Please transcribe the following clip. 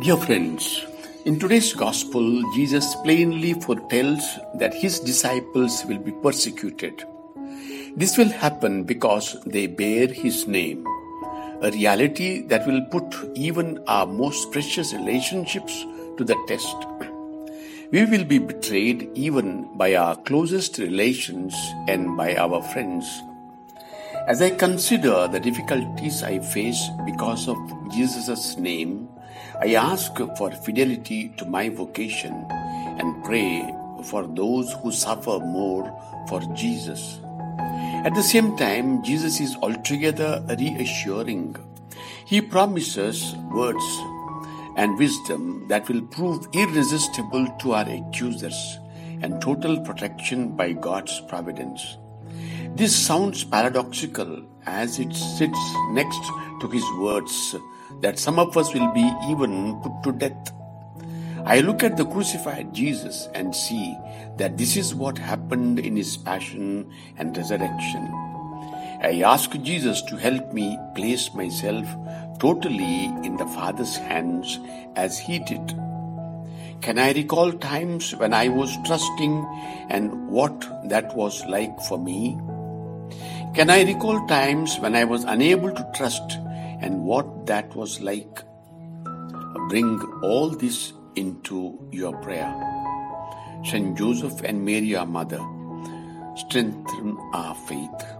Dear friends, in today's gospel, Jesus plainly foretells that his disciples will be persecuted. This will happen because they bear his name, a reality that will put even our most precious relationships to the test. We will be betrayed even by our closest relations and by our friends. As I consider the difficulties I face because of Jesus' name, I ask for fidelity to my vocation and pray for those who suffer more for Jesus. At the same time, Jesus is altogether reassuring. He promises words and wisdom that will prove irresistible to our accusers and total protection by God's providence. This sounds paradoxical as it sits next to his words that some of us will be even put to death. I look at the crucified Jesus and see that this is what happened in his passion and resurrection. I ask Jesus to help me place myself totally in the Father's hands as he did. Can I recall times when I was trusting and what that was like for me? Can I recall times when I was unable to trust and what that was like? Bring all this into your prayer. Saint Joseph and Mary, our mother, strengthen our faith.